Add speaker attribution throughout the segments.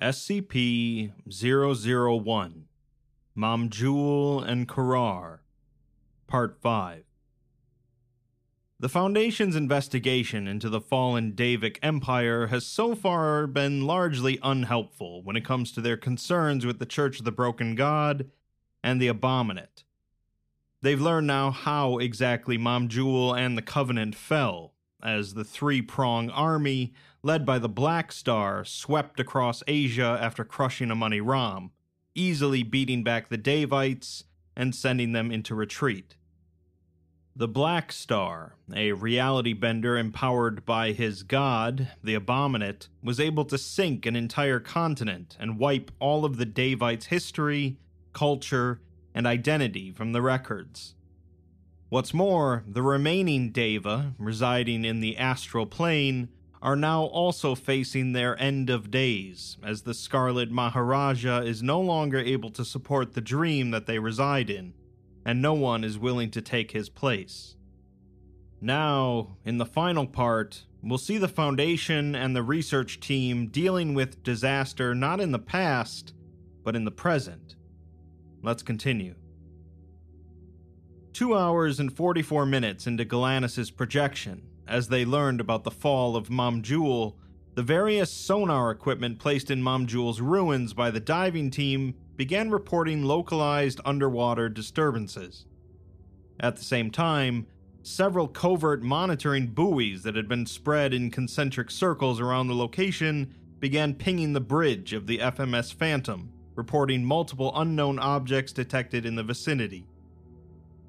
Speaker 1: SCP 001 Mamjul and Karar Part 5 The Foundation's investigation into the fallen Daevic Empire has so far been largely unhelpful when it comes to their concerns with the Church of the Broken God and the Abominate. They've learned now how exactly Mamjul and the Covenant fell, as the three prong army, led by the Black Star, swept across Asia after crushing Amani-Ram, easily beating back the Daevites and sending them into retreat. The Black Star, a reality bender empowered by his god, the Abominate, was able to sink an entire continent and wipe all of the Daevites' history, culture, and identity from the records. What's more, the remaining Deva, residing in the astral plane, are now also facing their end of days, as the Scarlet Maharaja is no longer able to support the dream that they reside in, and no one is willing to take his place. Now, in the final part, we'll see the Foundation and the research team dealing with disaster not in the past, but in the present. Let's continue. Two hours and 44 minutes into Galanis' projection, as they learned about the fall of Mamjul, the various sonar equipment placed in Mamjul's ruins by the diving team began reporting localized underwater disturbances. At the same time, several covert monitoring buoys that had been spread in concentric circles around the location began pinging the bridge of the FMS Phantom, reporting multiple unknown objects detected in the vicinity.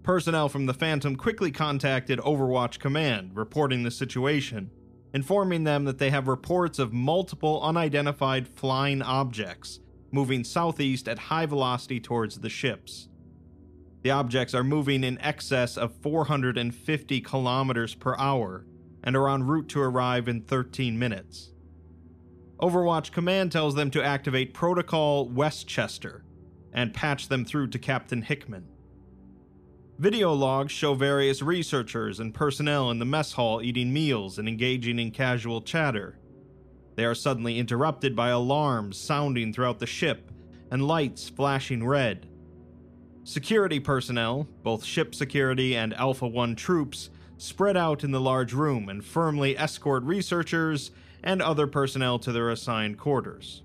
Speaker 1: Personnel from the Phantom quickly contacted Overwatch Command, reporting the situation, informing them that they have reports of multiple unidentified flying objects moving southeast at high velocity towards the ships. The objects are moving in excess of 450 kilometers per hour and are en route to arrive in 13 minutes. Overwatch Command tells them to activate Protocol Westchester and patch them through to Captain Hickman. Video logs show various researchers and personnel in the mess hall eating meals and engaging in casual chatter. They are suddenly interrupted by alarms sounding throughout the ship and lights flashing red. Security personnel, both ship security and Alpha 1 troops, spread out in the large room and firmly escort researchers and other personnel to their assigned quarters.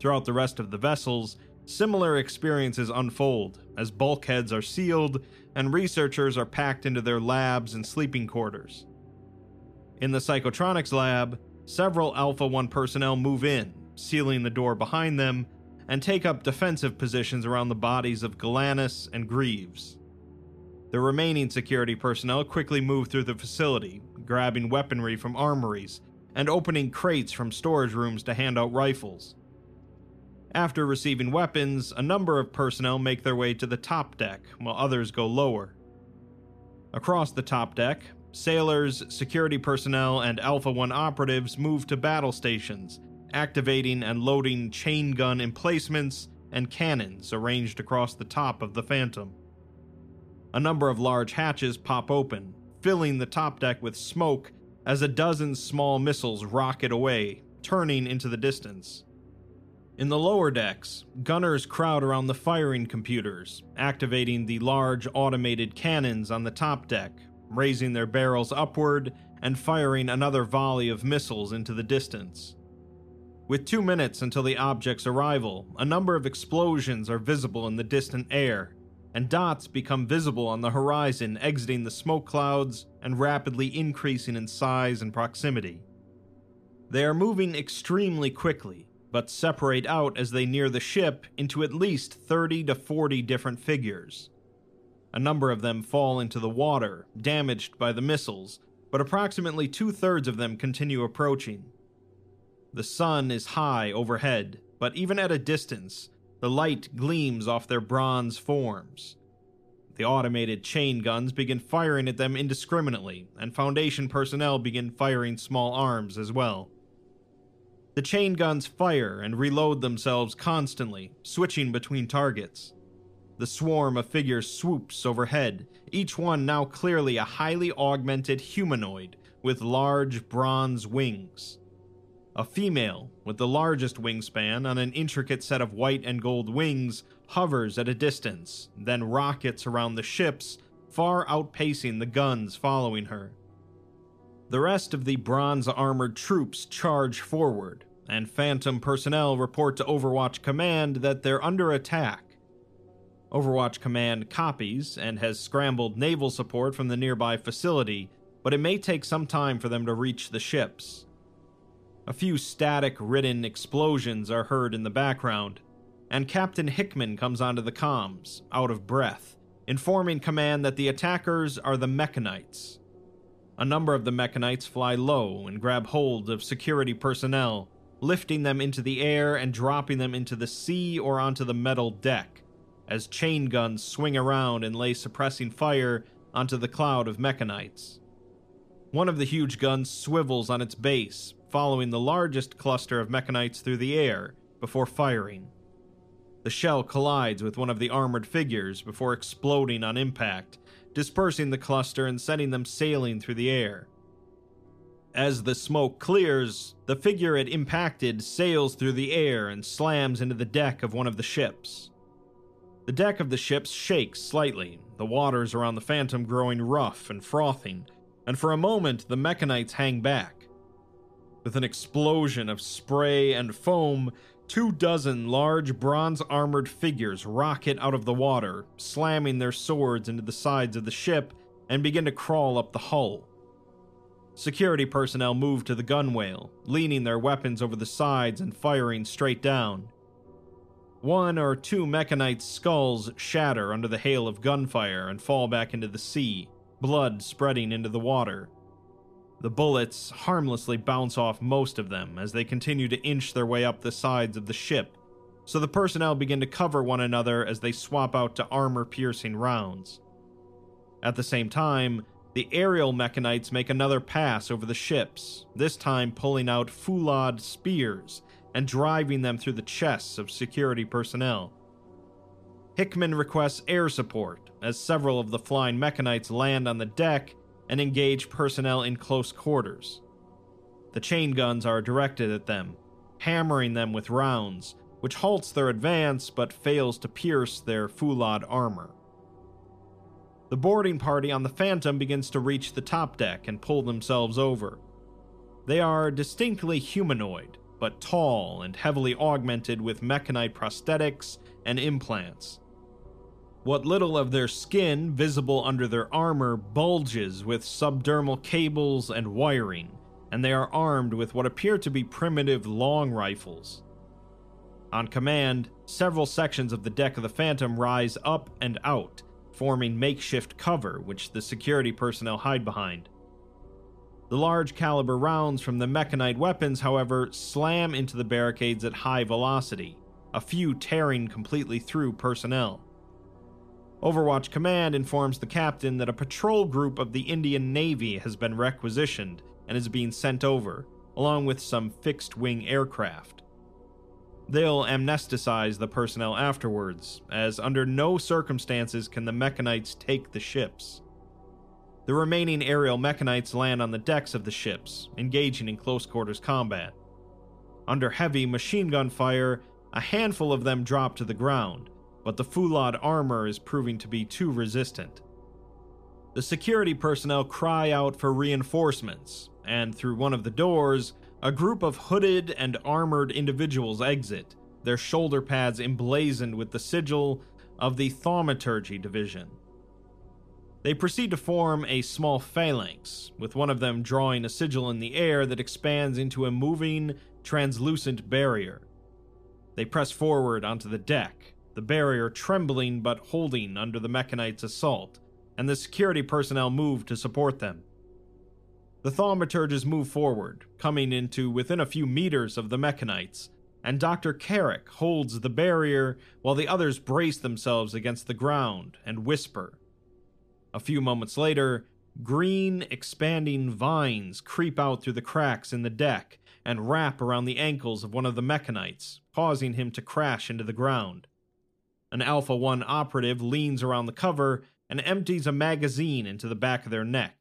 Speaker 1: Throughout the rest of the vessels, Similar experiences unfold as bulkheads are sealed and researchers are packed into their labs and sleeping quarters. In the psychotronics lab, several Alpha 1 personnel move in, sealing the door behind them, and take up defensive positions around the bodies of Galanis and Greaves. The remaining security personnel quickly move through the facility, grabbing weaponry from armories and opening crates from storage rooms to hand out rifles. After receiving weapons, a number of personnel make their way to the top deck, while others go lower. Across the top deck, sailors, security personnel, and Alpha 1 operatives move to battle stations, activating and loading chain gun emplacements and cannons arranged across the top of the Phantom. A number of large hatches pop open, filling the top deck with smoke as a dozen small missiles rocket away, turning into the distance. In the lower decks, gunners crowd around the firing computers, activating the large automated cannons on the top deck, raising their barrels upward and firing another volley of missiles into the distance. With two minutes until the object's arrival, a number of explosions are visible in the distant air, and dots become visible on the horizon exiting the smoke clouds and rapidly increasing in size and proximity. They are moving extremely quickly, but separate out as they near the ship into at least 30 to 40 different figures. A number of them fall into the water, damaged by the missiles, but approximately two thirds of them continue approaching. The sun is high overhead, but even at a distance, the light gleams off their bronze forms. The automated chain guns begin firing at them indiscriminately, and Foundation personnel begin firing small arms as well. The chain guns fire and reload themselves constantly, switching between targets. The swarm of figures swoops overhead, each one now clearly a highly augmented humanoid with large bronze wings. A female, with the largest wingspan on an intricate set of white and gold wings, hovers at a distance, then rockets around the ships, far outpacing the guns following her. The rest of the bronze armored troops charge forward, and Phantom personnel report to Overwatch Command that they're under attack. Overwatch Command copies and has scrambled naval support from the nearby facility, but it may take some time for them to reach the ships. A few static ridden explosions are heard in the background, and Captain Hickman comes onto the comms, out of breath, informing command that the attackers are the Mechanites. A number of the Mechanites fly low and grab hold of security personnel, lifting them into the air and dropping them into the sea or onto the metal deck, as chain guns swing around and lay suppressing fire onto the cloud of Mechanites. One of the huge guns swivels on its base, following the largest cluster of Mechanites through the air before firing. The shell collides with one of the armored figures before exploding on impact, dispersing the cluster and sending them sailing through the air. As the smoke clears, the figure it impacted sails through the air and slams into the deck of one of the ships. The deck of the ship shakes slightly, the waters around the Phantom growing rough and frothing, and for a moment the Mechanites hang back. With an explosion of spray and foam, two dozen large bronze armored figures rocket out of the water, slamming their swords into the sides of the ship and begin to crawl up the hull. Security personnel move to the gunwale, leaning their weapons over the sides and firing straight down. One or two Mechanites' skulls shatter under the hail of gunfire and fall back into the sea, blood spreading into the water. The bullets harmlessly bounce off most of them as they continue to inch their way up the sides of the ship, so the personnel begin to cover one another as they swap out to armor piercing rounds. At the same time, the aerial mechanites make another pass over the ships, this time pulling out Fulad spears and driving them through the chests of security personnel. Hickman requests air support as several of the flying mechanites land on the deck and engage personnel in close quarters. The chain guns are directed at them, hammering them with rounds, which halts their advance but fails to pierce their Fulad armor. The boarding party on the Phantom begins to reach the top deck and pull themselves over. They are distinctly humanoid, but tall and heavily augmented with mechanite prosthetics and implants. What little of their skin visible under their armor bulges with subdermal cables and wiring, and they are armed with what appear to be primitive long rifles. On command, several sections of the deck of the Phantom rise up and out, forming makeshift cover which the security personnel hide behind. The large caliber rounds from the mechanite weapons, however, slam into the barricades at high velocity, a few tearing completely through personnel. Overwatch Command informs the captain that a patrol group of the Indian Navy has been requisitioned and is being sent over, along with some fixed wing aircraft. They'll amnesticize the personnel afterwards, as under no circumstances can the Mechanites take the ships. The remaining aerial Mechanites land on the decks of the ships, engaging in close quarters combat. Under heavy machine gun fire, a handful of them drop to the ground, but the Fulad armor is proving to be too resistant. The security personnel cry out for reinforcements, and through one of the doors, a group of hooded and armored individuals exit, their shoulder pads emblazoned with the sigil of the Thaumaturgy Division. They proceed to form a small phalanx, with one of them drawing a sigil in the air that expands into a moving, translucent barrier. They press forward onto the deck, the barrier trembling but holding under the Mechanites' assault, and the security personnel move to support them. The thaumaturges move forward, coming into within a few meters of the Mechanites, and Dr. Carrick holds the barrier while the others brace themselves against the ground and whisper. A few moments later, green, expanding vines creep out through the cracks in the deck and wrap around the ankles of one of the Mechanites, causing him to crash into the ground. An Alpha 1 operative leans around the cover and empties a magazine into the back of their neck.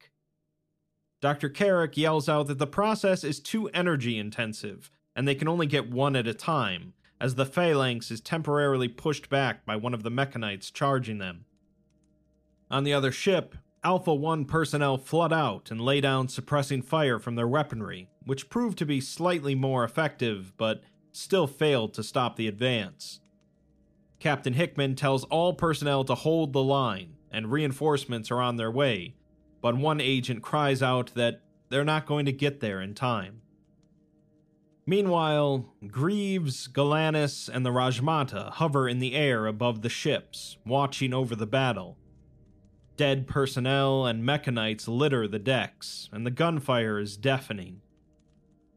Speaker 1: Dr. Carrick yells out that the process is too energy intensive and they can only get one at a time, as the phalanx is temporarily pushed back by one of the mechanites charging them. On the other ship, Alpha 1 personnel flood out and lay down suppressing fire from their weaponry, which proved to be slightly more effective, but still failed to stop the advance. Captain Hickman tells all personnel to hold the line, and reinforcements are on their way, but one agent cries out that they're not going to get there in time. Meanwhile, Greaves, Galanis, and the Rajmata hover in the air above the ships, watching over the battle. Dead personnel and mechanites litter the decks, and the gunfire is deafening.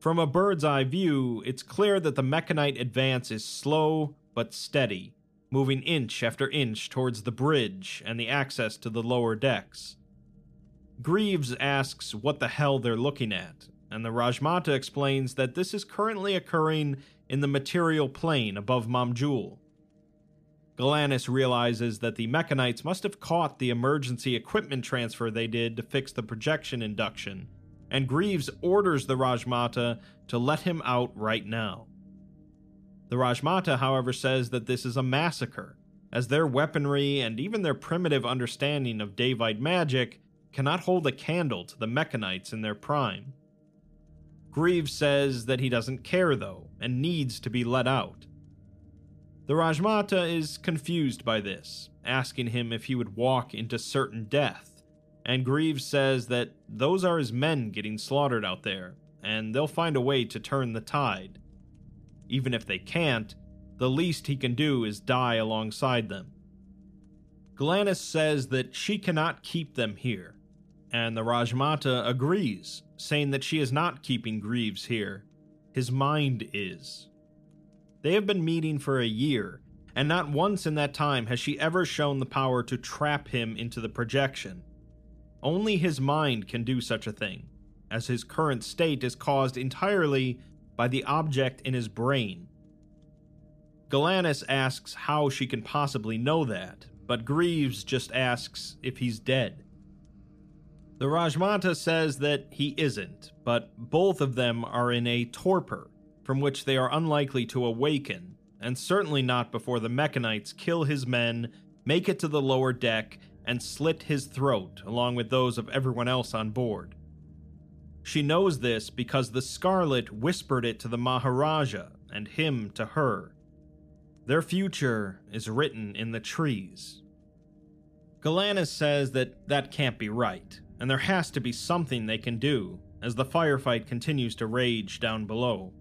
Speaker 1: From a bird's eye view, it's clear that the mechanite advance is slow but steady, moving inch after inch towards the bridge and the access to the lower decks. Greaves asks what the hell they're looking at, and the Rajmata explains that this is currently occurring in the material plane above Mamjul. Galanis realizes that the Mechanites must have caught the emergency equipment transfer they did to fix the projection induction, and Greaves orders the Rajmata to let him out right now. The Rajmata, however, says that this is a massacre, as their weaponry and even their primitive understanding of Daevite magic cannot hold a candle to the Mechanites in their prime. Greaves says that he doesn't care though, and needs to be let out. The Rajmata is confused by this, asking him if he would walk into certain death, and Greaves says that those are his men getting slaughtered out there, and they'll find a way to turn the tide. Even if they can't, the least he can do is die alongside them. Galanis says that she cannot keep them here, and the Rajmata agrees, saying that she is not keeping Greaves here. His mind is. They have been meeting for a year, and not once in that time has she ever shown the power to trap him into the projection. Only his mind can do such a thing, as his current state is caused entirely by the object in his brain. Galanis asks how she can possibly know that, but Greaves just asks if he's dead. The Rajmata says that he isn't, but both of them are in a torpor, from which they are unlikely to awaken, and certainly not before the Mechanites kill his men, make it to the lower deck, and slit his throat along with those of everyone else on board. She knows this because the Scarlet whispered it to the Maharaja and him to her. Their future is written in the trees. Galanis says that that can't be right, and there has to be something they can do as the firefight continues to rage down below.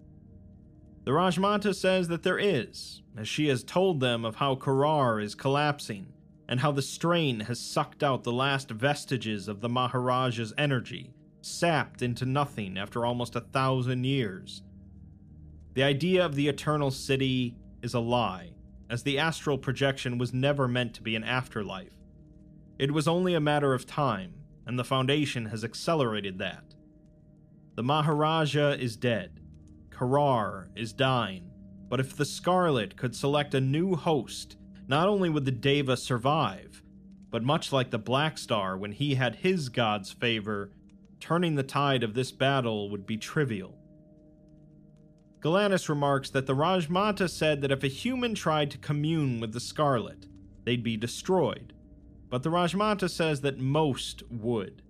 Speaker 1: The Rajmata says that there is, as she has told them of how Karar is collapsing and how the strain has sucked out the last vestiges of the Maharaja's energy, sapped into nothing after almost a thousand years. The idea of the Eternal City is a lie, as the astral projection was never meant to be an afterlife. It was only a matter of time and the Foundation has accelerated that. The Maharaja is dead. Karar is dying. But if the Scarlet could select a new host, not only would the Deva survive, but much like the Black Star when he had his god's favor, turning the tide of this battle would be trivial. Galanis remarks that the Rajmata said that if a human tried to commune with the Scarlet, they'd be destroyed but the Rajmata says that most would.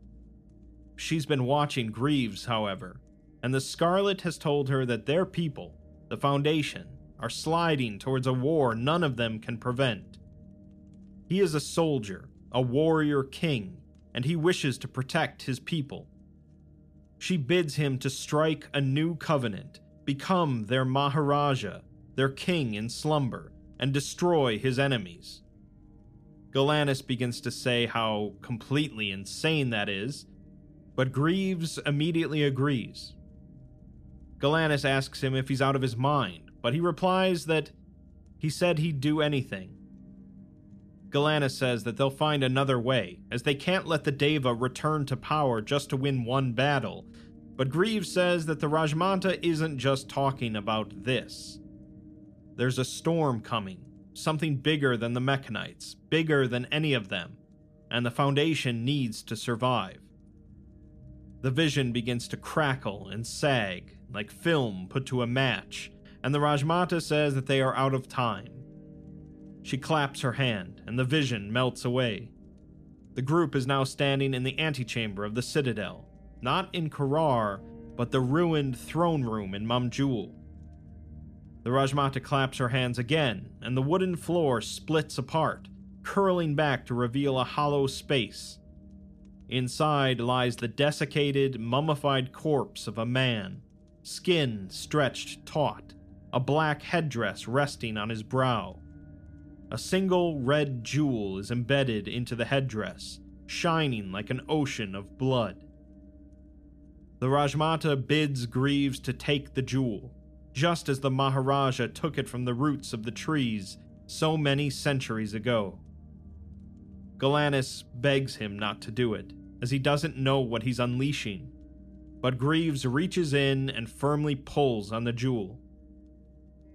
Speaker 1: She's been watching Greaves, however, and the Scarlet has told her that their people, the Foundation, are sliding towards a war none of them can prevent. He is a soldier, a warrior king, and he wishes to protect his people. She bids him to strike a new covenant, become their Maharaja, their king in slumber, and destroy his enemies. Galanis begins to say how completely insane that is, but Greaves immediately agrees. Galanis asks him if he's out of his mind, but he replies that he said he'd do anything. Galanis says that they'll find another way, as they can't let the Deva return to power just to win one battle. But Greaves says that the Rajmata isn't just talking about this. There's a storm coming, something bigger than the Mechanites, bigger than any of them, and the Foundation needs to survive. The vision begins to crackle and sag like film put to a match, and the Rajmata says that they are out of time. She claps her hand, and the vision melts away. The group is now standing in the antechamber of the citadel, not in Karar, but the ruined throne room in Mamjul. The Rajmata claps her hands again, and the wooden floor splits apart, curling back to reveal a hollow space. Inside lies the desiccated, mummified corpse of a man, skin stretched taut, a black headdress resting on his brow. A single red jewel is embedded into the headdress, shining like an ocean of blood. The Rajmata bids Greaves to take the jewel, just as the Maharaja took it from the roots of the trees so many centuries ago. Galanis begs him not to do it, as he doesn't know what he's unleashing, but Greaves reaches in and firmly pulls on the jewel.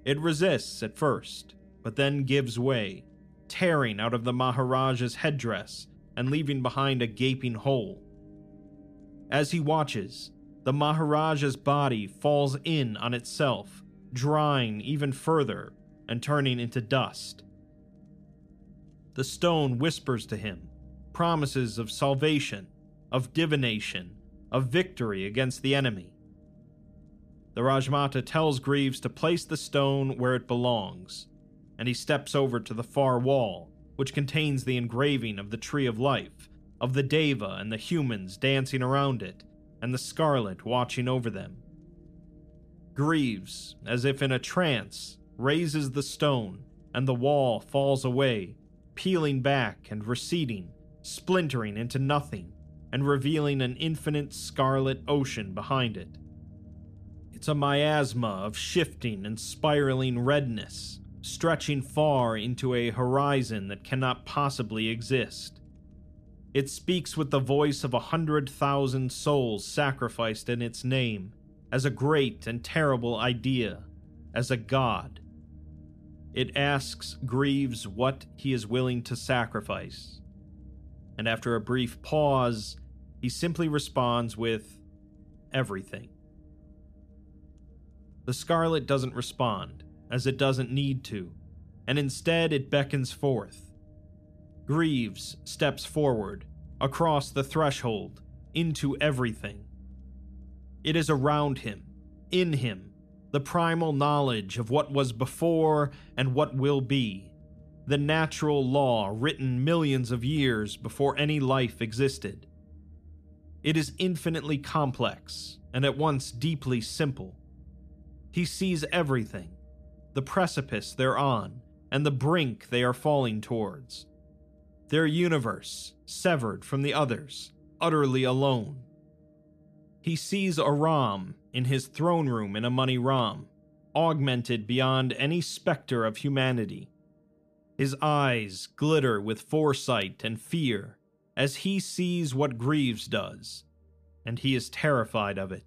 Speaker 1: It resists at first, but then gives way, tearing out of the Maharaja's headdress and leaving behind a gaping hole. As he watches, the Maharaja's body falls in on itself, drying even further and turning into dust. The stone whispers to him promises of salvation, of divination, of victory against the enemy. The Rajmata tells Greaves to place the stone where it belongs, and he steps over to the far wall, which contains the engraving of the Tree of Life, of the Deva and the humans dancing around it, and the Scarlet watching over them. Greaves, as if in a trance, raises the stone, and the wall falls away, peeling back and receding, splintering into nothing, and revealing an infinite scarlet ocean behind it. It's a miasma of shifting and spiraling redness, stretching far into a horizon that cannot possibly exist. It speaks with the voice of a hundred thousand souls sacrificed in its name, as a great and terrible idea, as a god. It asks Greaves what he is willing to sacrifice. And after a brief pause, he simply responds with everything. The Scarlet doesn't respond, as it doesn't need to, and instead it beckons forth. Greaves steps forward, across the threshold, into everything. It is around him, in him, the primal knowledge of what was before and what will be, the natural law written millions of years before any life existed. It is infinitely complex and at once deeply simple. He sees everything the precipice they're on, and the brink they are falling towards. Their universe, severed from the others, utterly alone. He sees Aram in his throne room in Amani-Ram, augmented beyond any specter of humanity. His eyes glitter with foresight and fear as he sees what Greaves does, and he is terrified of it.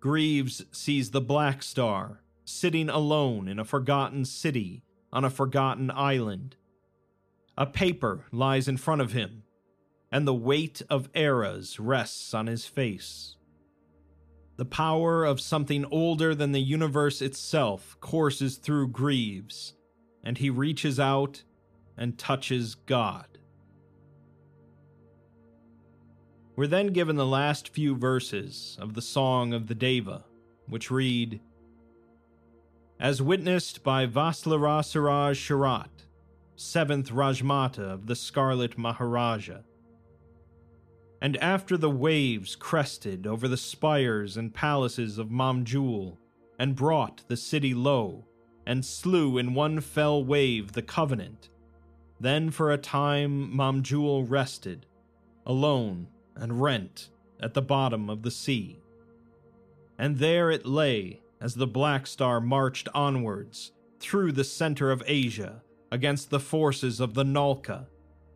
Speaker 1: Greaves sees the Black Star sitting alone in a forgotten city on a forgotten island. A paper lies in front of him, and the weight of eras rests on his face. The power of something older than the universe itself courses through Greaves, and he reaches out and touches God. We're then given the last few verses of the Song of the Deva, which read as witnessed by Vaslara Siraj Sharat, seventh Rajmata of the Scarlet Maharaja. And after the waves crested over the spires and palaces of Mamjul, and brought the city low, and slew in one fell wave the Covenant, then for a time Mamjul rested, alone and rent at the bottom of the sea. And there it lay as the Black Star marched onwards through the center of Asia against the forces of the Nalka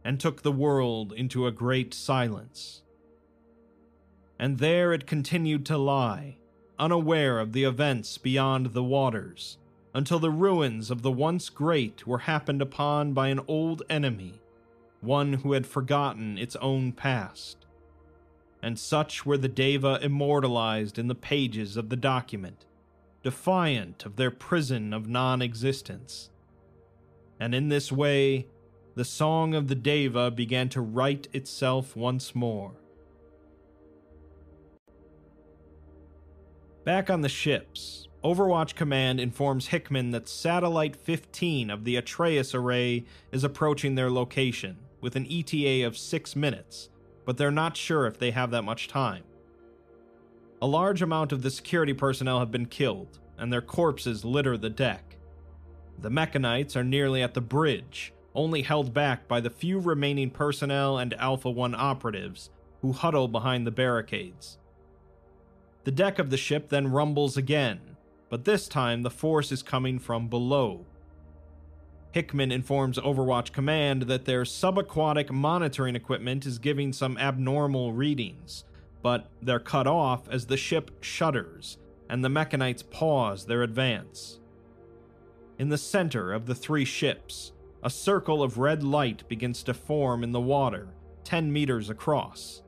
Speaker 1: and took the world into a great silence. And there it continued to lie, unaware of the events beyond the waters, until the ruins of the once great were happened upon by an old enemy, one who had forgotten its own past. and such were the Deva immortalized in the pages of the document, defiant of their prison of non existence. And in this way, the song of the Deva began to write itself once more. Back on the ships, Overwatch Command informs Hickman that Satellite 15 of the Atreus array is approaching their location with an ETA of six minutes, but they're not sure if they have that much time. A large amount of the security personnel have been killed, and their corpses litter the deck. The Mechanites are nearly at the bridge, only held back by the few remaining personnel and Alpha 1 operatives who huddle behind the barricades. The deck of the ship then rumbles again, but this time the force is coming from below. Hickman informs Overwatch Command that their subaquatic monitoring equipment is giving some abnormal readings, but they're cut off as the ship shudders and the Mechanites pause their advance. In the center of the three ships, a circle of red light begins to form in the water, 10 meters across.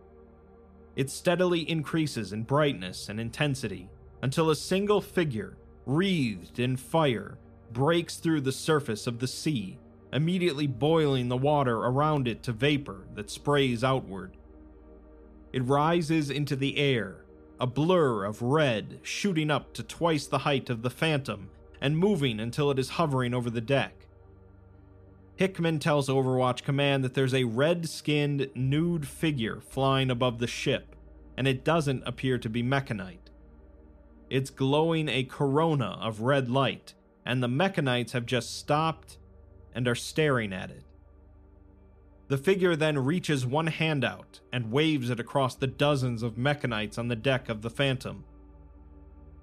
Speaker 1: It steadily increases in brightness and intensity until a single figure, wreathed in fire, breaks through the surface of the sea, immediately boiling the water around it to vapor that sprays outward. It rises into the air, a blur of red shooting up to twice the height of the Phantom and moving until it is hovering over the deck. Hickman tells Overwatch Command that there's a red skinned, nude figure flying above the ship, and it doesn't appear to be mechanite. It's glowing a corona of red light, and the mechanites have just stopped and are staring at it. The figure then reaches one hand out and waves it across the dozens of mechanites on the deck of the Phantom.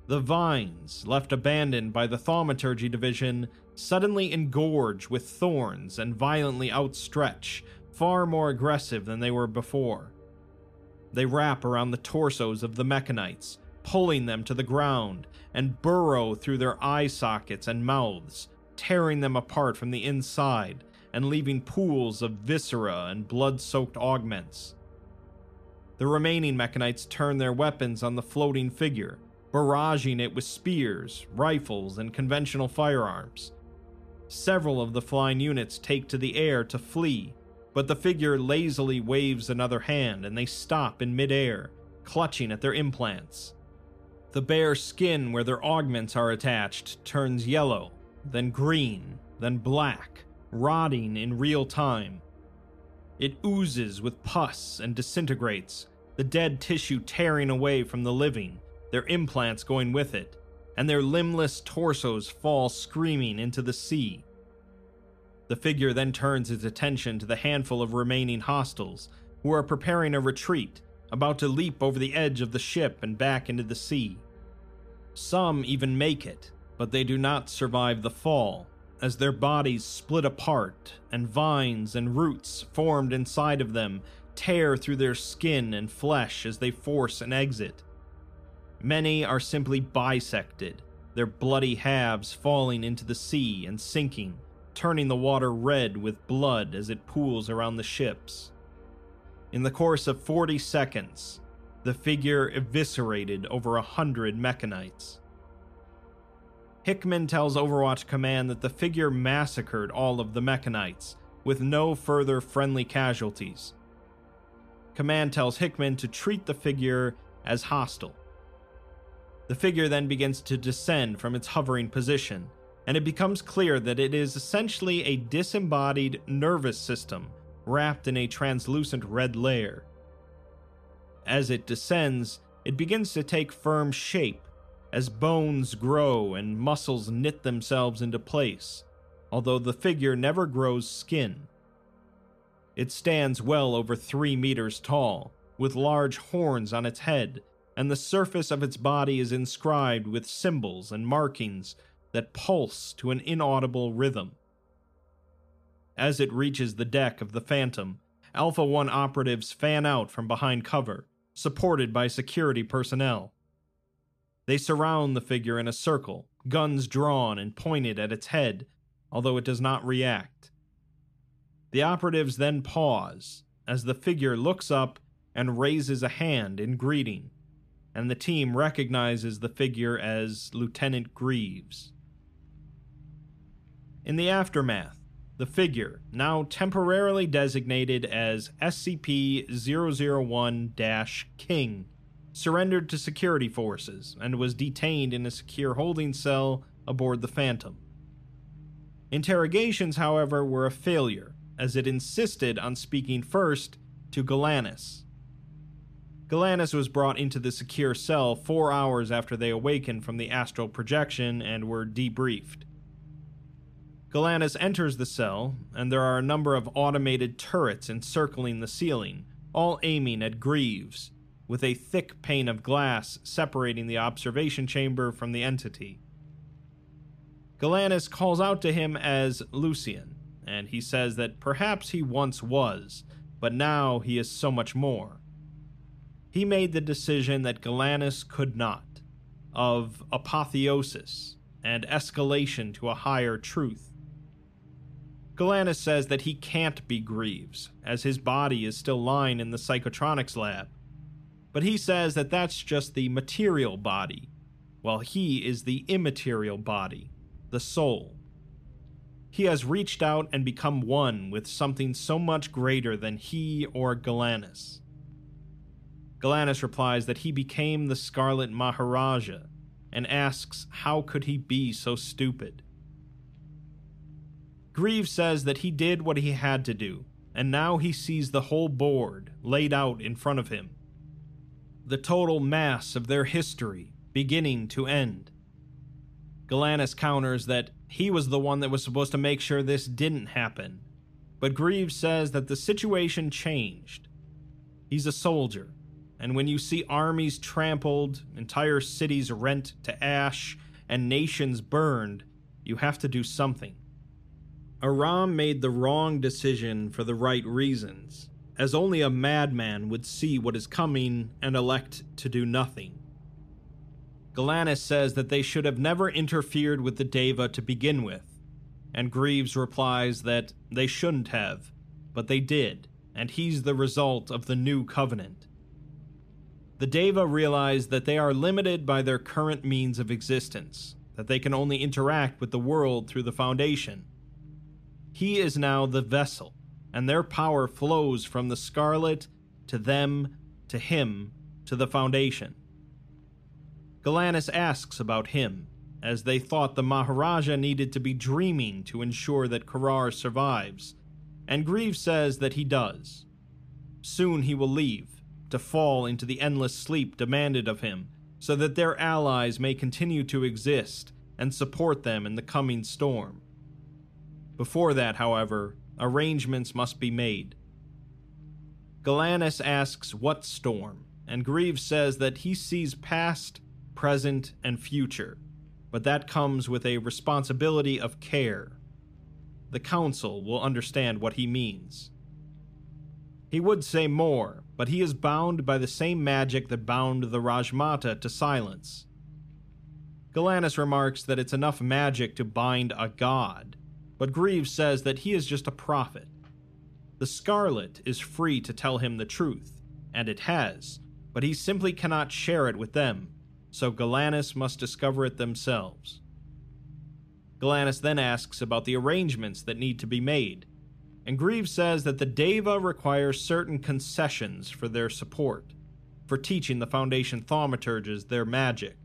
Speaker 1: The vines, left abandoned by the thaumaturgy division, suddenly engorge with thorns and violently outstretch, far more aggressive than they were before. They wrap around the torsos of the mechanites, pulling them to the ground, and burrow through their eye sockets and mouths, tearing them apart from the inside and leaving pools of viscera and blood soaked augments. The remaining mechanites turn their weapons on the floating figure, barraging it with spears, rifles, and conventional firearms. Several of the flying units take to the air to flee, but the figure lazily waves another hand and they stop in midair, clutching at their implants. The bare skin where their augments are attached turns yellow, then green, then black, rotting in real time. It oozes with pus and disintegrates, the dead tissue tearing away from the living, their implants going with it, and their limbless torsos fall screaming into the sea. The figure then turns its attention to the handful of remaining hostiles, who are preparing a retreat, about to leap over the edge of the ship and back into the sea. Some even make it, but they do not survive the fall, as their bodies split apart and vines and roots formed inside of them tear through their skin and flesh as they force an exit. Many are simply bisected, their bloody halves falling into the sea and sinking, turning the water red with blood as it pools around the ships. In the course of 40 seconds, the figure eviscerated over a hundred mechanites. Hickman tells Overwatch Command that the figure massacred all of the mechanites, with no further friendly casualties. Command tells Hickman to treat the figure as hostile. The figure then begins to descend from its hovering position, and it becomes clear that it is essentially a disembodied nervous system wrapped in a translucent red layer. As it descends, it begins to take firm shape as bones grow and muscles knit themselves into place, although the figure never grows skin. It stands well over three meters tall, with large horns on its head and the surface of its body is inscribed with symbols and markings that pulse to an inaudible rhythm. As it reaches the deck of the Phantom, Alpha 1 operatives fan out from behind cover, supported by security personnel. They surround the figure in a circle, guns drawn and pointed at its head, although it does not react. The operatives then pause as the figure looks up and raises a hand in greeting, and the team recognizes the figure as Lieutenant Greaves. In the aftermath, the figure, now temporarily designated as SCP 001 King, surrendered to security forces and was detained in a secure holding cell aboard the Phantom. Interrogations, however, were a failure, as it insisted on speaking first to Galanis. Galanis was brought into the secure cell four hours after they awakened from the astral projection and were debriefed. Galanis enters the cell, and there are a number of automated turrets encircling the ceiling, all aiming at Greaves, with a thick pane of glass separating the observation chamber from the entity. Galanis calls out to him as Lucian, and he says that perhaps he once was, but now he is so much more. He made the decision that Galanis could not, of apotheosis and escalation to a higher truth. Galanis says that he can't be Greaves, as his body is still lying in the psychotronics lab. But he says that that's just the material body, while he is the immaterial body, the soul. He has reached out and become one with something so much greater than he or Galanis. Galanis replies that he became the Scarlet Maharaja and asks how could he be so stupid. Greaves says that he did what he had to do, and now he sees the whole board laid out in front of him. The total mass of their history, beginning to end. Galanis counters that he was the one that was supposed to make sure this didn't happen, but Greaves says that the situation changed. He's a soldier, and when you see armies trampled, entire cities rent to ash, and nations burned, you have to do something. Aram made the wrong decision for the right reasons, as only a madman would see what is coming and elect to do nothing. Galanis says that they should have never interfered with the Deva to begin with, and Greaves replies that they shouldn't have, but they did, and he's the result of the new covenant. The Deva realize that they are limited by their current means of existence, that they can only interact with the world through the Foundation, he is now the vessel, and their power flows from the Scarlet to them, to him, to the Foundation. Galanis asks about him, as they thought the Maharaja needed to be dreaming to ensure that Karar survives, and Greaves says that he does. Soon he will leave, to fall into the endless sleep demanded of him, so that their allies may continue to exist and support them in the coming storm. Before that, however, arrangements must be made. Galanis asks what storm, and Greaves says that he sees past, present, and future, but that comes with a responsibility of care. The Council will understand what he means. He would say more, but he is bound by the same magic that bound the Rajmata to silence. Galanis remarks that it's enough magic to bind a god, but Greaves says that he is just a prophet. The Scarlet is free to tell him the truth, and it has, but he simply cannot share it with them, so Galanis must discover it themselves. Galanis then asks about the arrangements that need to be made, and Greaves says that the Deva require certain concessions for their support, for teaching the Foundation thaumaturges their magic.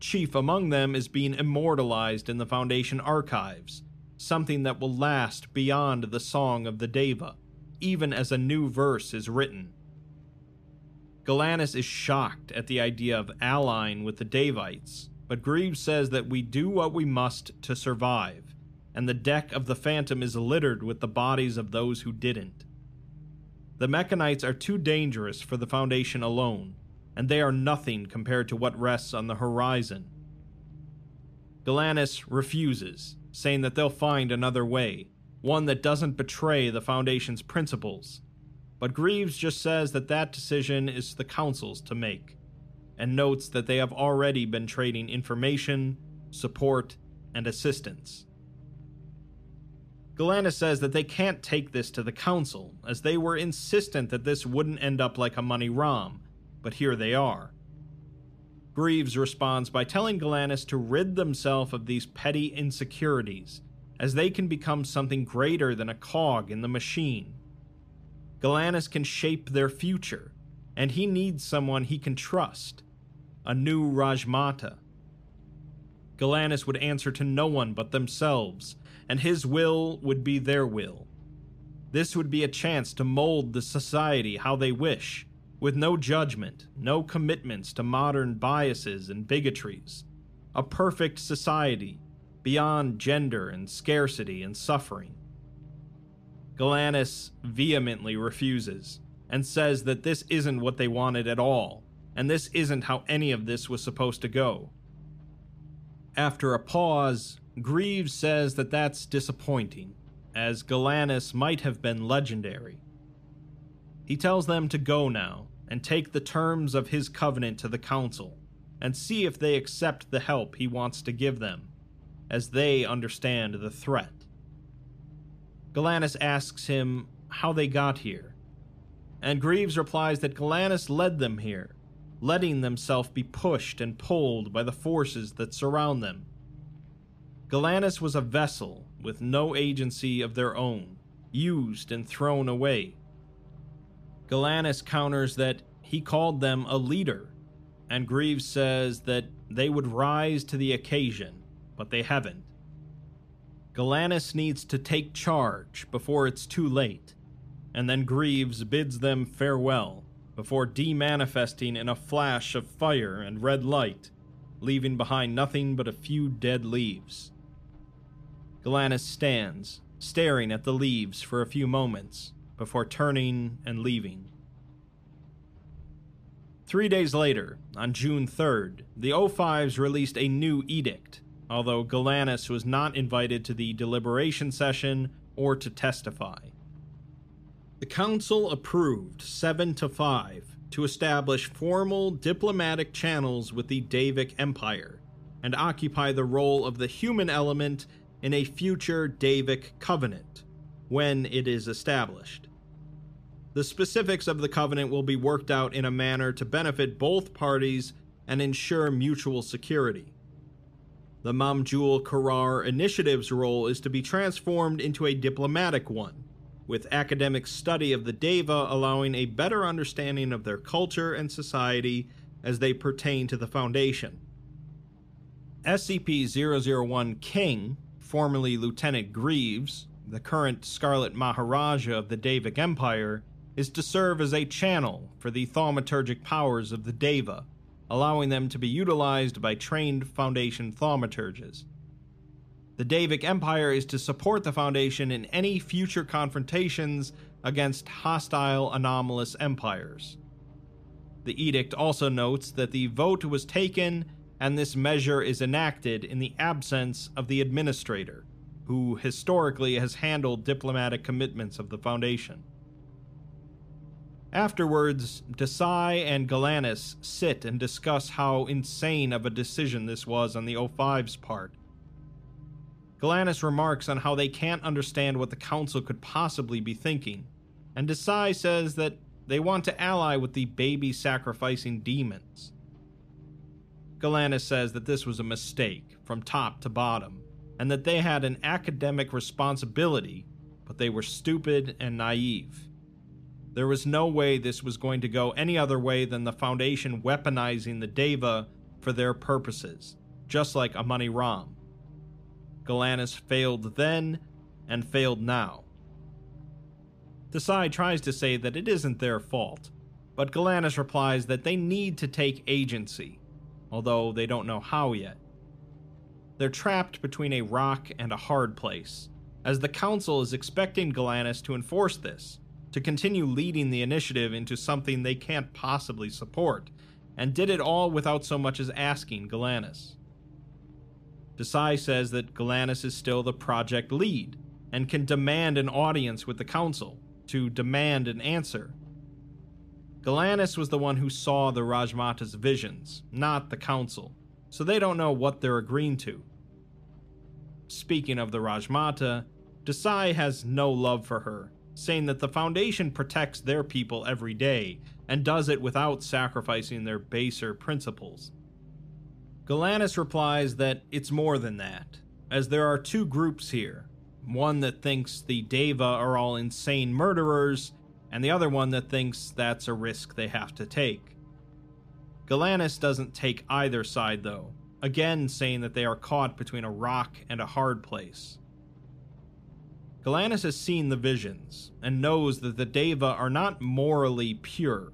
Speaker 1: Chief among them is being immortalized in the Foundation archives, something that will last beyond the song of the Deva, even as a new verse is written. Galanis is shocked at the idea of allying with the Daevites, but Greaves says that we do what we must to survive, and the deck of the Phantom is littered with the bodies of those who didn't. The Mechanites are too dangerous for the Foundation alone, and they are nothing compared to what rests on the horizon. Galanis refuses, saying that they'll find another way, one that doesn't betray the Foundation's principles. But Greaves just says that that decision is the Council's to make, and notes that they have already been trading information, support, and assistance. Galanis says that they can't take this to the council, as they were insistent that this wouldn't end up like Amani-Ram, but here they are. Greaves responds by telling Galanis to rid themselves of these petty insecurities, as they can become something greater than a cog in the machine. Galanis can shape their future, and he needs someone he can trust a new Rajmata. Galanis would answer to no one but themselves, and his will would be their will. This would be a chance to mold the society how they wish, with no judgment, no commitments to modern biases and bigotries. A perfect society, beyond gender and scarcity and suffering. Galanis vehemently refuses, and says that this isn't what they wanted at all, and this isn't how any of this was supposed to go. After a pause, Greaves says that that's disappointing, as Galanis might have been legendary. He tells them to go now and take the terms of his covenant to the council and see if they accept the help he wants to give them, as they understand the threat. Galanis asks him how they got here, and Greaves replies that Galanis led them here letting themselves be pushed and pulled by the forces that surround them. Galanis was a vessel with no agency of their own, used and thrown away. Galanis counters that he called them a leader, and Greaves says that they would rise to the occasion, but they haven't. Galanis needs to take charge before it's too late, and then Greaves bids them farewell before demanifesting in a flash of fire and red light, leaving behind nothing but a few dead leaves. Galanis stands, staring at the leaves for a few moments before turning and leaving. Three days later, on June 3rd, the O5s released a new edict, although Galanis was not invited to the deliberation session or to testify. The Council approved 7 to 5 to establish formal diplomatic channels with the Daevic Empire and occupy the role of the human element in a future Daevic covenant when it is established. The specifics of the covenant will be worked out in a manner to benefit both parties and ensure mutual security. The Mamjul Korar Initiative's role is to be transformed into a diplomatic one with academic study of the Daeva allowing a better understanding of their culture and society as they pertain to the Foundation. SCP 001 King, formerly Lieutenant Greaves, the current Scarlet Maharaja of the Daevic Empire, is to serve as a channel for the thaumaturgic powers of the Daeva, allowing them to be utilized by trained Foundation thaumaturges. The Daevic Empire is to support the Foundation in any future confrontations against hostile anomalous empires. The edict also notes that the vote was taken and this measure is enacted in the absence of the administrator, who historically has handled diplomatic commitments of the Foundation. Afterwards, Desai and Galanis sit and discuss how insane of a decision this was on the O5's part, Galanis remarks on how they can't understand what the Council could possibly be thinking, and Desai says that they want to ally with the baby sacrificing demons. Galanis says that this was a mistake from top to bottom, and that they had an academic responsibility, but they were stupid and naive. There was no way this was going to go any other way than the Foundation weaponizing the Daeva for their purposes, just like Amani-Ram. Galanis failed then and failed now. Desai tries to say that it isn't their fault, but Galanis replies that they need to take agency, although they don't know how yet. They're trapped between a rock and a hard place, as the Council is expecting Galanis to enforce this, to continue leading the initiative into something they can't possibly support, and did it all without so much as asking Galanis. Desai says that Galanis is still the project lead and can demand an audience with the council to demand an answer. Galanis was the one who saw the Rajmata's visions, not the council, so they don't know what they're agreeing to. Speaking of the Rajmata, Desai has no love for her, saying that the Foundation protects their people every day and does it without sacrificing their baser principles. Galanis replies that it's more than that, as there are two groups here one that thinks the Daeva are all insane murderers, and the other one that thinks that's a risk they have to take. Galanis doesn't take either side, though, again saying that they are caught between a rock and a hard place. Galanis has seen the visions and knows that the Daeva are not morally pure.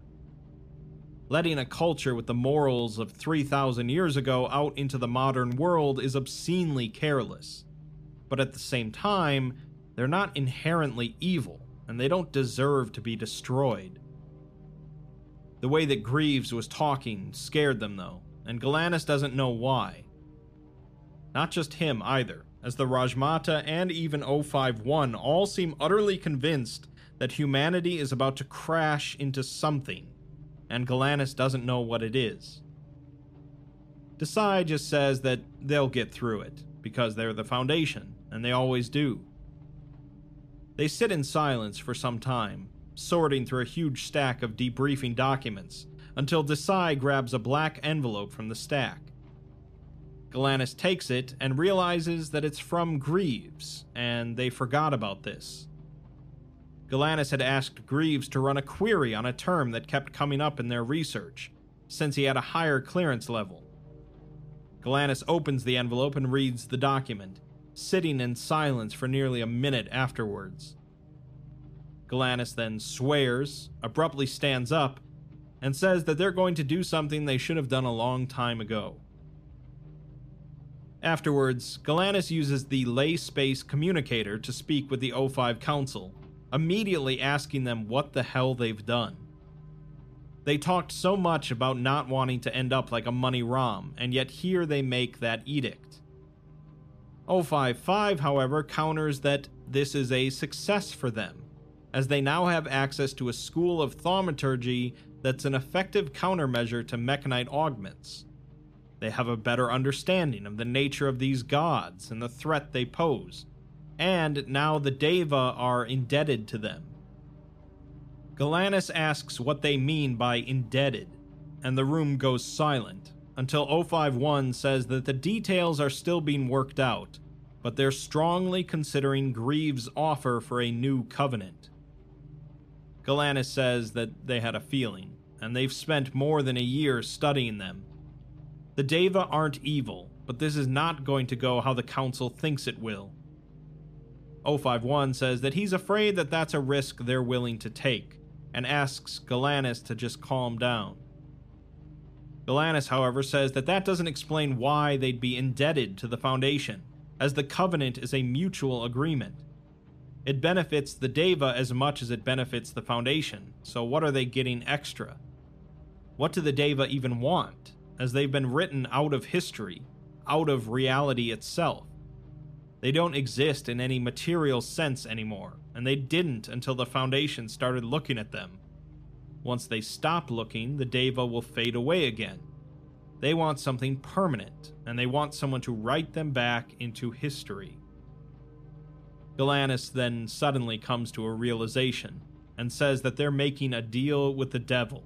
Speaker 1: Letting a culture with the morals of 3,000 years ago out into the modern world is obscenely careless. But at the same time, they're not inherently evil, and they don't deserve to be destroyed. The way that Greaves was talking scared them, though, and Galanis doesn't know why. Not just him either, as the Rajmata and even 051 all seem utterly convinced that humanity is about to crash into something, and Galanis doesn't know what it is. Desai just says that they'll get through it, because they're the Foundation, and they always do. They sit in silence for some time, sorting through a huge stack of debriefing documents until Desai grabs a black envelope from the stack. Galanis takes it and realizes that it's from Greaves, and they forgot about this. Galanis had asked Greaves to run a query on a term that kept coming up in their research, since he had a higher clearance level. Galanis opens the envelope and reads the document, sitting in silence for nearly a minute afterwards. Galanis then swears, abruptly stands up, and says that they're going to do something they should have done a long time ago. Afterwards, Galanis uses the lay space communicator to speak with the O5 Council, immediately asking them what the hell they've done. They talked so much about not wanting to end up like Amani-Ram, and yet here they make that edict. 055, however, counters that this is a success for them, as they now have access to a school of thaumaturgy that's an effective countermeasure to mechanite augments. They have a better understanding of the nature of these gods and the threat they pose, and now the Daeva are indebted to them. Galanis asks what they mean by indebted, and the room goes silent until 051 says that the details are still being worked out, but they're strongly considering Greaves' offer for a new covenant. Galanis says that they had a feeling, and they've spent more than a year studying them. The Daeva aren't evil, but this is not going to go how the Council thinks it will. 051 says that he's afraid that that's a risk they're willing to take, and asks Galanis to just calm down. Galanis, however, says that that doesn't explain why they'd be indebted to the Foundation, as the Covenant is a mutual agreement. It benefits the Daeva as much as it benefits the Foundation, so what are they getting extra? What do the Daeva even want, as they've been written out of history, out of reality itself? They don't exist in any material sense anymore, and they didn't until the Foundation started looking at them. Once they stop looking, the Daeva will fade away again. They want something permanent, and they want someone to write them back into history. Galanis then suddenly comes to a realization and says that they're making a deal with the devil.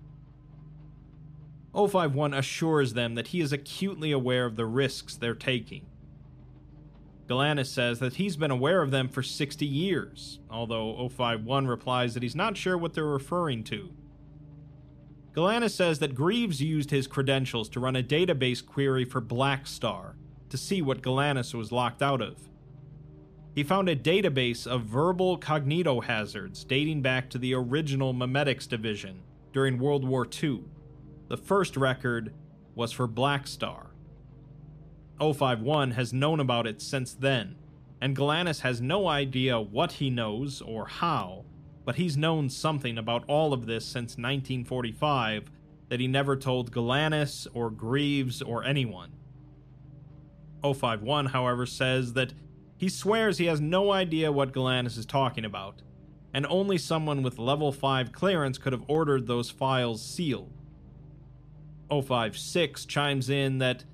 Speaker 1: 051 assures them that he is acutely aware of the risks they're taking. Galanis says that he's been aware of them for 60 years, although 051 replies that he's not sure what they're referring to. Galanis says that Greaves used his credentials to run a database query for Blackstar to see what Galanis was locked out of. He found a database of verbal cognitohazards dating back to the original Memetics Division during World War II. The first record was for Blackstar. 051 has known about it since then, and Galanis has no idea what he knows or how, but he's known something about all of this since 1945 that he never told Galanis or Greaves or anyone. 051, however, says that he swears he has no idea what Galanis is talking about, and only someone with level 5 clearance could have ordered those files sealed. 056 chimes in that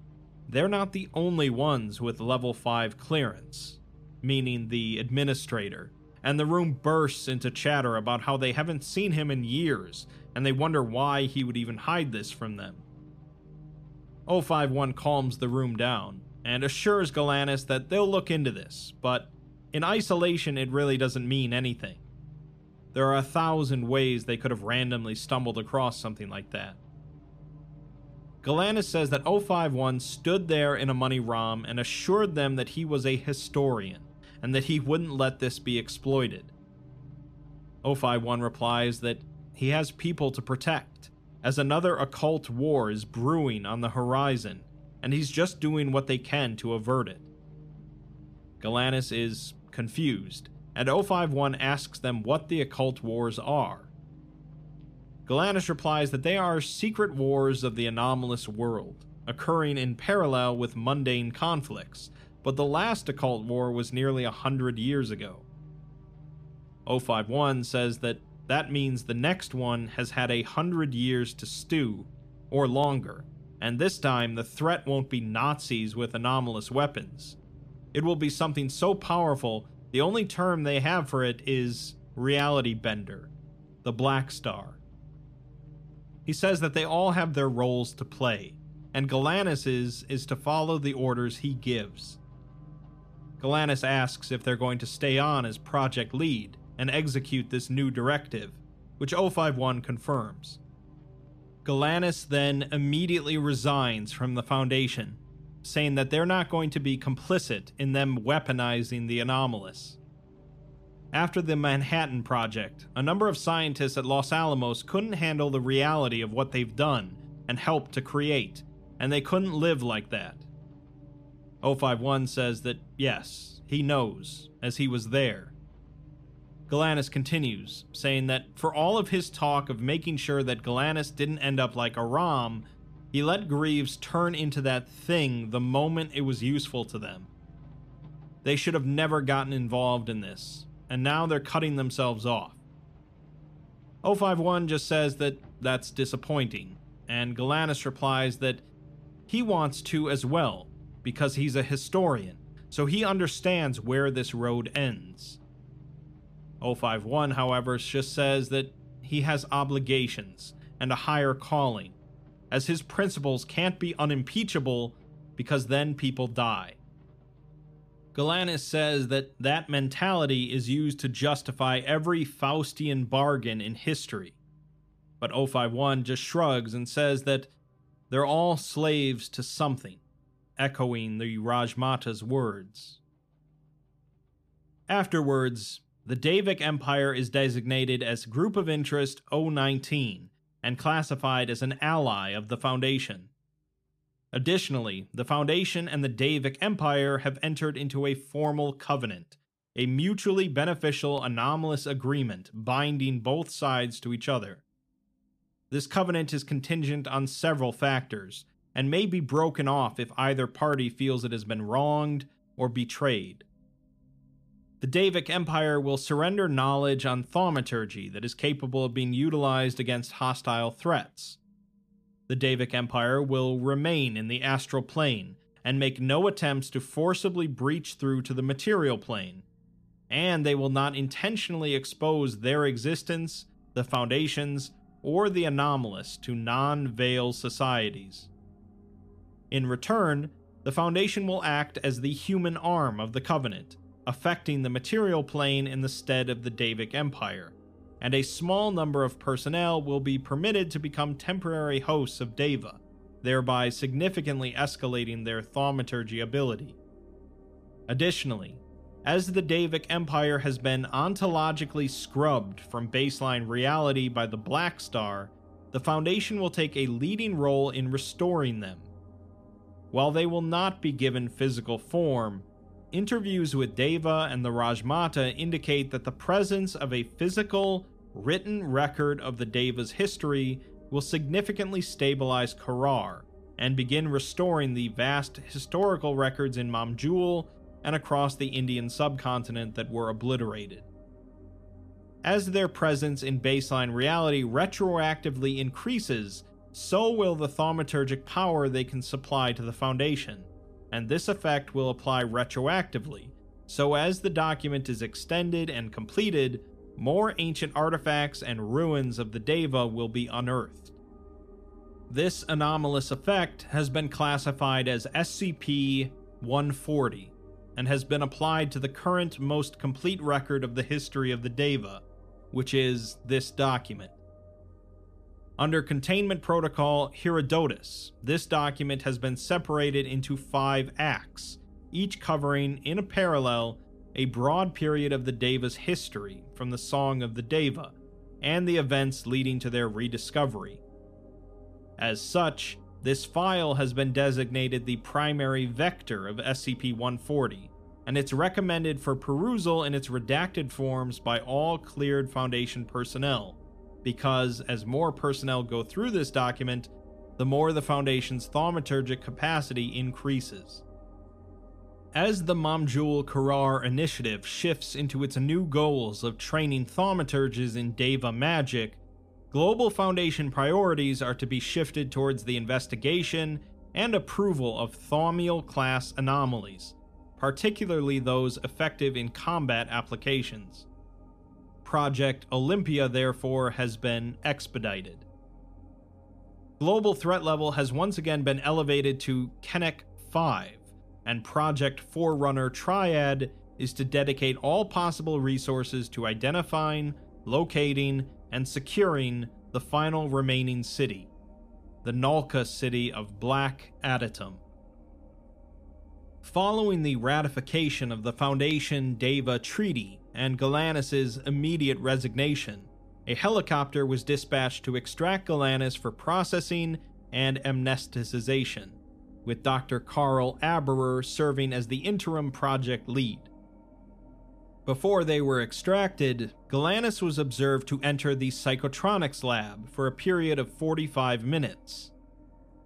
Speaker 1: they're not the only ones with level 5 clearance. meaning the administrator, and the room bursts into chatter about how they haven't seen him in years and they wonder why he would even hide this from them. 051 calms the room down and assures Galanis that they'll look into this, but in isolation, it really doesn't mean anything. There are a thousand ways they could have randomly stumbled across something like that. Galanis says that 051 stood there in Amani-Ram and assured them that he was a historian and that he wouldn't let this be exploited. O51 replies that he has people to protect, as another occult war is brewing on the horizon, and he's just doing what they can to avert it. Galanis is confused, and O51 asks them what the occult wars are. Galanis replies that they are secret wars of the anomalous world, occurring in parallel with mundane conflicts, but the last occult war was nearly a hundred years ago. 051 says that that means the next one has had a hundred years to stew, or longer, and this time the threat won't be Nazis with anomalous weapons. It will be something so powerful, the only term they have for it is Reality Bender, the Black Star. He says that they all have their roles to play, and Galanis's is to follow the orders he gives. Galanis asks if they're going to stay on as project lead and execute this new directive, which 051 confirms. Galanis then immediately resigns from the Foundation, saying that they're not going to be complicit in them weaponizing the anomalous. After the Manhattan Project, a number of scientists at Los Alamos couldn't handle the reality of what they've done and helped to create, and they couldn't live like that. 051 says that, yes, he knows, as he was there. Galanis continues, saying that for all of his talk of making sure that Galanis didn't end up like a Rom, he let Greaves turn into that thing the moment it was useful to them. They should have never gotten involved in this, and now they're cutting themselves off. 051 just says that that's disappointing, and Galanis replies that he wants to as well, because he's a historian, so he understands where this road ends. 051, however, just says that he has obligations and a higher calling, as his principles can't be unimpeachable because then people die. Galanis says that that mentality is used to justify every Faustian bargain in history. But 051 just shrugs and says that they're all slaves to something echoing the Rajmata's words. Afterwards, the Daevic Empire is designated as Group of Interest 019 and classified as an ally of the Foundation. Additionally, the Foundation and the Daevic Empire have entered into a formal covenant, a mutually beneficial anomalous agreement binding both sides to each other. This covenant is contingent on several factors, and may be broken off if either party feels it has been wronged or betrayed. The Daevic Empire will surrender knowledge on thaumaturgy that is capable of being utilized against hostile threats. The Daevic Empire will remain in the astral plane and make no attempts to forcibly breach through to the material plane, and they will not intentionally expose their existence, the Foundations, or the anomalous to non veil societies. In return, the Foundation will act as the human arm of the Covenant, affecting the material plane in the stead of the Daevic Empire, and a small number of personnel will be permitted to become temporary hosts of Daeva, thereby significantly escalating their thaumaturgy ability. Additionally, as the Daevic Empire has been ontologically scrubbed from baseline reality by the Black Star, the Foundation will take a leading role in restoring them while they will not be given physical form, interviews with Daeva and the Rajmata indicate that the presence of a physical, written record of the Daeva's history will significantly stabilize Korar and begin restoring the vast historical records in Mamjul and across the Indian subcontinent that were obliterated. As their presence in baseline reality retroactively increases, so will the thaumaturgic power they can supply to the Foundation, and this effect will apply retroactively, so as the document is extended and completed, more ancient artifacts and ruins of the Daeva will be unearthed. This anomalous effect has been classified as SCP 140 and has been applied to the current most complete record of the history of the Daeva, which is this document. Under Containment Protocol Herodotus, this document has been separated into five acts, each covering, in a parallel, a broad period of the Daeva's history from the Song of the Daeva and the events leading to their rediscovery. As such, this file has been designated the primary vector of SCP 140, and it's recommended for perusal in its redacted forms by all cleared Foundation personnel, because as more personnel go through this document, the more the Foundation's thaumaturgic capacity increases. As the Mamjul Korar initiative shifts into its new goals of training thaumaturges in Daeva magic, Global Foundation priorities are to be shifted towards the investigation and approval of Thaumiel class anomalies, particularly those effective in combat applications. Project Olympia, therefore, has been expedited. Global threat level has once again been elevated to Kennec 5, and Project Forerunner Triad is to dedicate all possible resources to identifying, locating, and securing the final remaining city, the Nalka city of Black Adytum. Following the ratification of the Foundation Daeva Treaty and Galanis' immediate resignation, a helicopter was dispatched to extract Galanis for processing and amnesticization with Dr. Carl Aberer serving as the interim project lead. Before they were extracted, Galanis was observed to enter the psychotronics lab for a period of 45 minutes.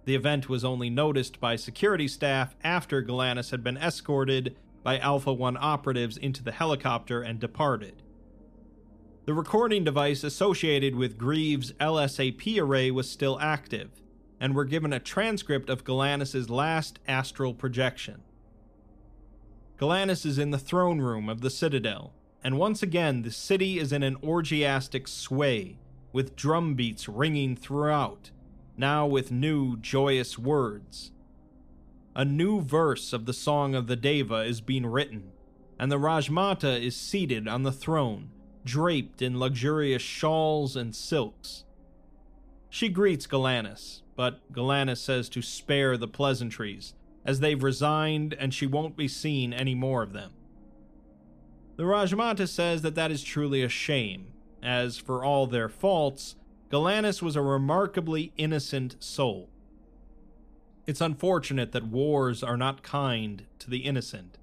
Speaker 1: The event was only noticed by security staff after Galanis had been escorted by Alpha 1 operatives into the helicopter and departed. The recording device associated with Greaves' LSAP array was still active, and we were given a transcript of Galanis' last astral projection. Galanis is in the throne room of the Citadel, and once again the city is in an orgiastic sway, with drumbeats ringing throughout, now with new joyous words. A new verse of the Song of the Daeva is being written, and the Rajmata is seated on the throne, draped in luxurious shawls and silks. She greets Galanis, but Galanis says to spare the pleasantries, as they've resigned and she won't be seen any more of them. The Rajmata says that that is truly a shame, as for all their faults, Galanis was a remarkably innocent soul. It's unfortunate that wars are not kind to the innocent.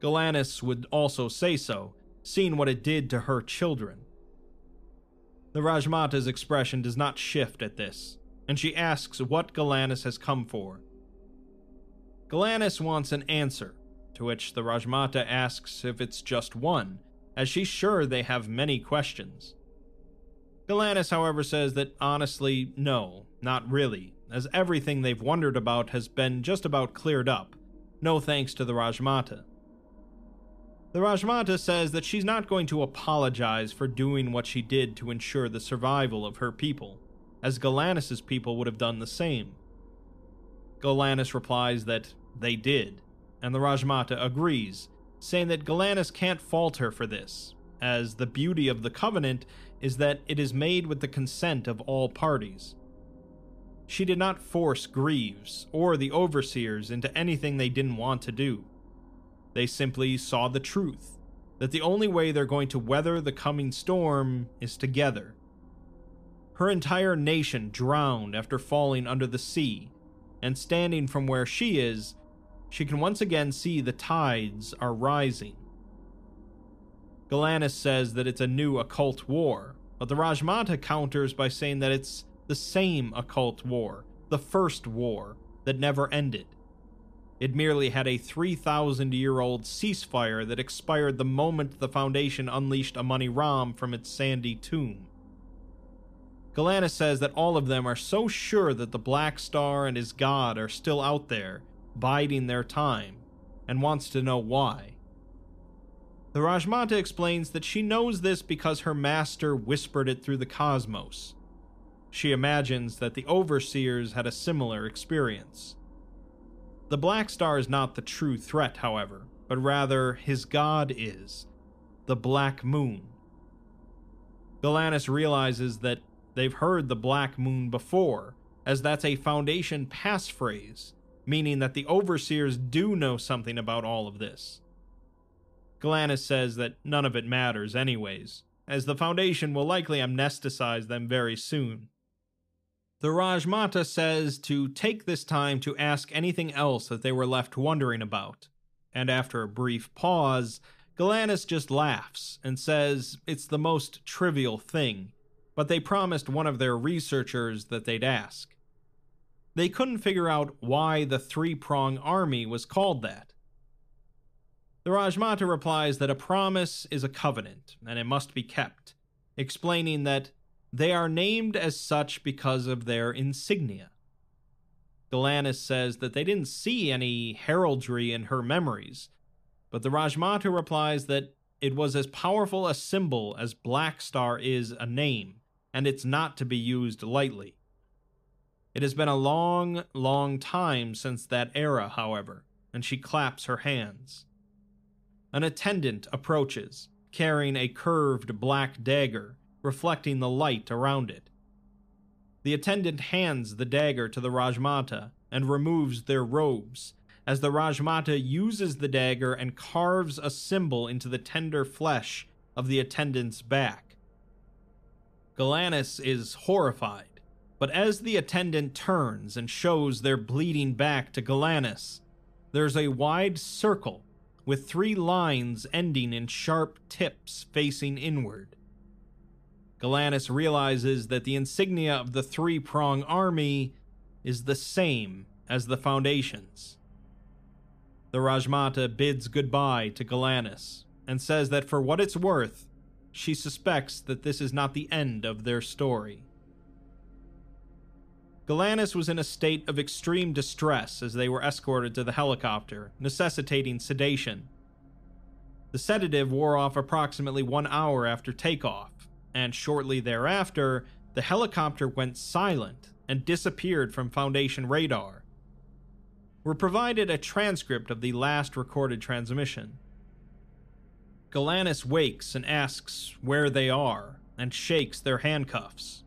Speaker 1: Galanis would also say so, seeing what it did to her children. The Rajmata's expression does not shift at this, and she asks what Galanis has come for. Galanis wants an answer, to which the Rajmata asks if it's just one, as she's sure they have many questions. Galanis, however, says that honestly, no, not really, as everything they've wondered about has been just about cleared up, no thanks to the Rajmata. The Rajmata says that she's not going to apologize for doing what she did to ensure the survival of her people as Galanis' people would have done the same. Galanis replies that they did, and the Rajmata agrees, saying that Galanis can't fault her for this, as the beauty of the covenant is that it is made with the consent of all parties. She did not force Greaves or the overseers into anything they didn't want to do. They simply saw the truth that the only way they're going to weather the coming storm is together her entire nation drowned after falling under the sea, and standing from where she is, she can once again see the tides are rising. Galanis says that it's a new occult war, but the Rajmata counters by saying that it's the same occult war, the first war, that never ended. It merely had a 3,000 year old ceasefire that expired the moment the Foundation unleashed Amani Ram from its sandy tomb. Galanis says that all of them are so sure that the Black Star and his god are still out there, biding their time, and wants to know why. The Rajmata explains that she knows this because her master whispered it through the cosmos. She imagines that the Overseers had a similar experience. The Black Star is not the true threat, however, but rather his god is the Black Moon. Galanis realizes that they've heard the Black Moon before, as that's a Foundation passphrase, meaning that the Overseers do know something about all of this. Galanis says that none of it matters, anyways, as the Foundation will likely amnesticize them very soon. The Rajmata says to take this time to ask anything else that they were left wondering about, and after a brief pause, Galanis just laughs and says it's the most trivial thing, but they promised one of their researchers that they'd ask. They couldn't figure out why the three prong army was called that. The Rajmata replies that a promise is a covenant, and it must be kept, explaining that they are named as such because of their insignia. Galanis says that they didn't see any heraldry in her memories, but the Rajmata replies that it was as powerful a symbol as Black Star is a name, and it's not to be used lightly. It has been a long, long time since that era, however, and she claps her hands. An attendant approaches, carrying a curved black dagger, reflecting the light around it. The attendant hands the dagger to the Rajmata and removes their robes, as the Rajmata uses the dagger and carves a symbol into the tender flesh of the attendant's back. Galanis is horrified, but as the attendant turns and shows their bleeding back to Galanis, there's a wide circle with three lines ending in sharp tips facing inward. Galanis realizes that the insignia of the three prong army is the same as the Foundation's. The Rajmata bids goodbye to Galanis and says that for what it's worth, she suspects that this is not the end of their story. Galanis was in a state of extreme distress as they were escorted to the helicopter, necessitating sedation. The sedative wore off approximately one hour after takeoff, and shortly thereafter, the helicopter went silent and disappeared from Foundation radar, We're provided a transcript of the last recorded transmission. Galanis wakes and asks where they are and shakes their handcuffs.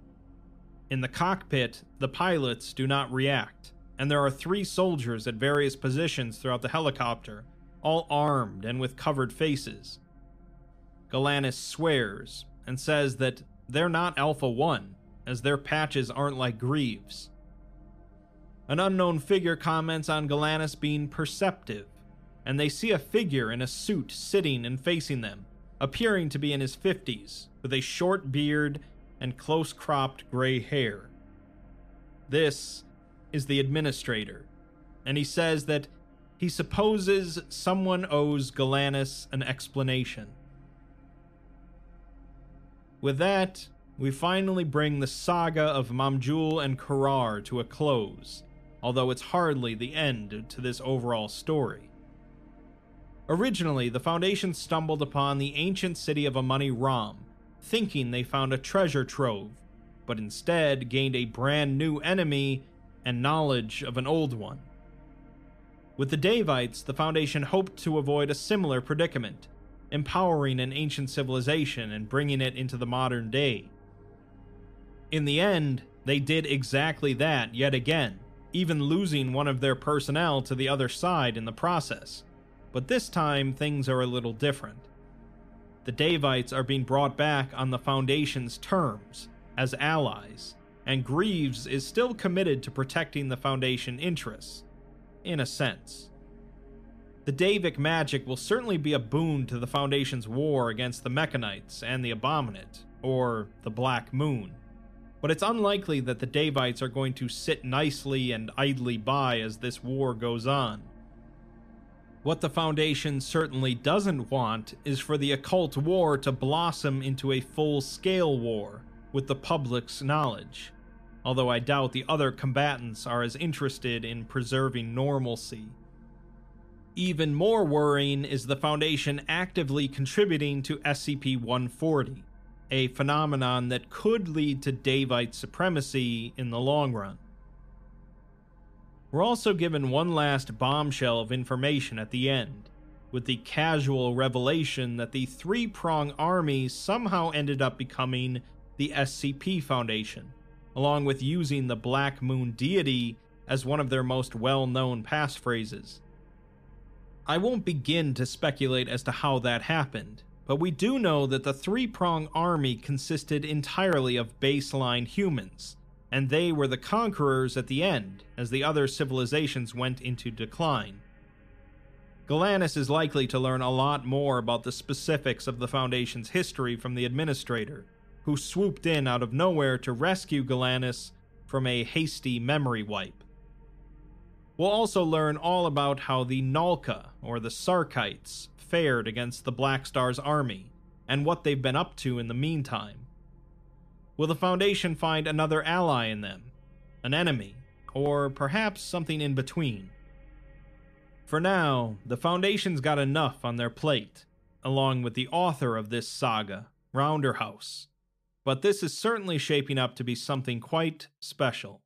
Speaker 1: In the cockpit, the pilots do not react, and there are three soldiers at various positions throughout the helicopter, all armed and with covered faces. Galanis swears and says that they're not Alpha 1, as their patches aren't like Greaves. An unknown figure comments on Galanis being perceptive, and they see a figure in a suit sitting and facing them, appearing to be in his 50s, with a short beard and close cropped gray hair. This is the administrator, and he says that he supposes someone owes Galanis an explanation. With that, we finally bring the saga of Mamjul and Korar to a close, although it's hardly the end to this overall story. Originally, the Foundation stumbled upon the ancient city of Amani Ram, thinking they found a treasure trove, but instead gained a brand new enemy and knowledge of an old one. With the Daevites, the Foundation hoped to avoid a similar predicament, empowering an ancient civilization and bringing it into the modern day. In the end, they did exactly that yet again, even losing one of their personnel to the other side in the process. But this time, things are a little different. The Daevites are being brought back on the Foundation's terms, as allies, and Greaves is still committed to protecting the Foundation interests, in a sense. The Daevic magic will certainly be a boon to the Foundation's war against the Mechanites and the Abominate, or the Black Moon but it's unlikely that the Daevites are going to sit nicely and idly by as this war goes on. What the Foundation certainly doesn't want is for the occult war to blossom into a full scale war with the public's knowledge, although I doubt the other combatants are as interested in preserving normalcy. Even more worrying is the Foundation actively contributing to SCP 140, a phenomenon that could lead to Daevite supremacy in the long run. We're also given one last bombshell of information at the end, with the casual revelation that the Three Prong Army somehow ended up becoming the SCP Foundation, along with using the Black Moon deity as one of their most well known passphrases. I won't begin to speculate as to how that happened, but we do know that the Three Prong Army consisted entirely of baseline humans, and they were the conquerors at the end as the other civilizations went into decline. Galanis is likely to learn a lot more about the specifics of the Foundation's history from the Administrator, who swooped in out of nowhere to rescue Galanis from a hasty memory wipe. We'll also learn all about how the Nalka, or the Sarkites, fared against the Black Star's army, and what they've been up to in the meantime. Will the Foundation find another ally in them? An enemy? Or perhaps something in between? For now, the Foundation's got enough on their plate, along with the author of this saga, Rounderhouse. But this is certainly shaping up to be something quite special.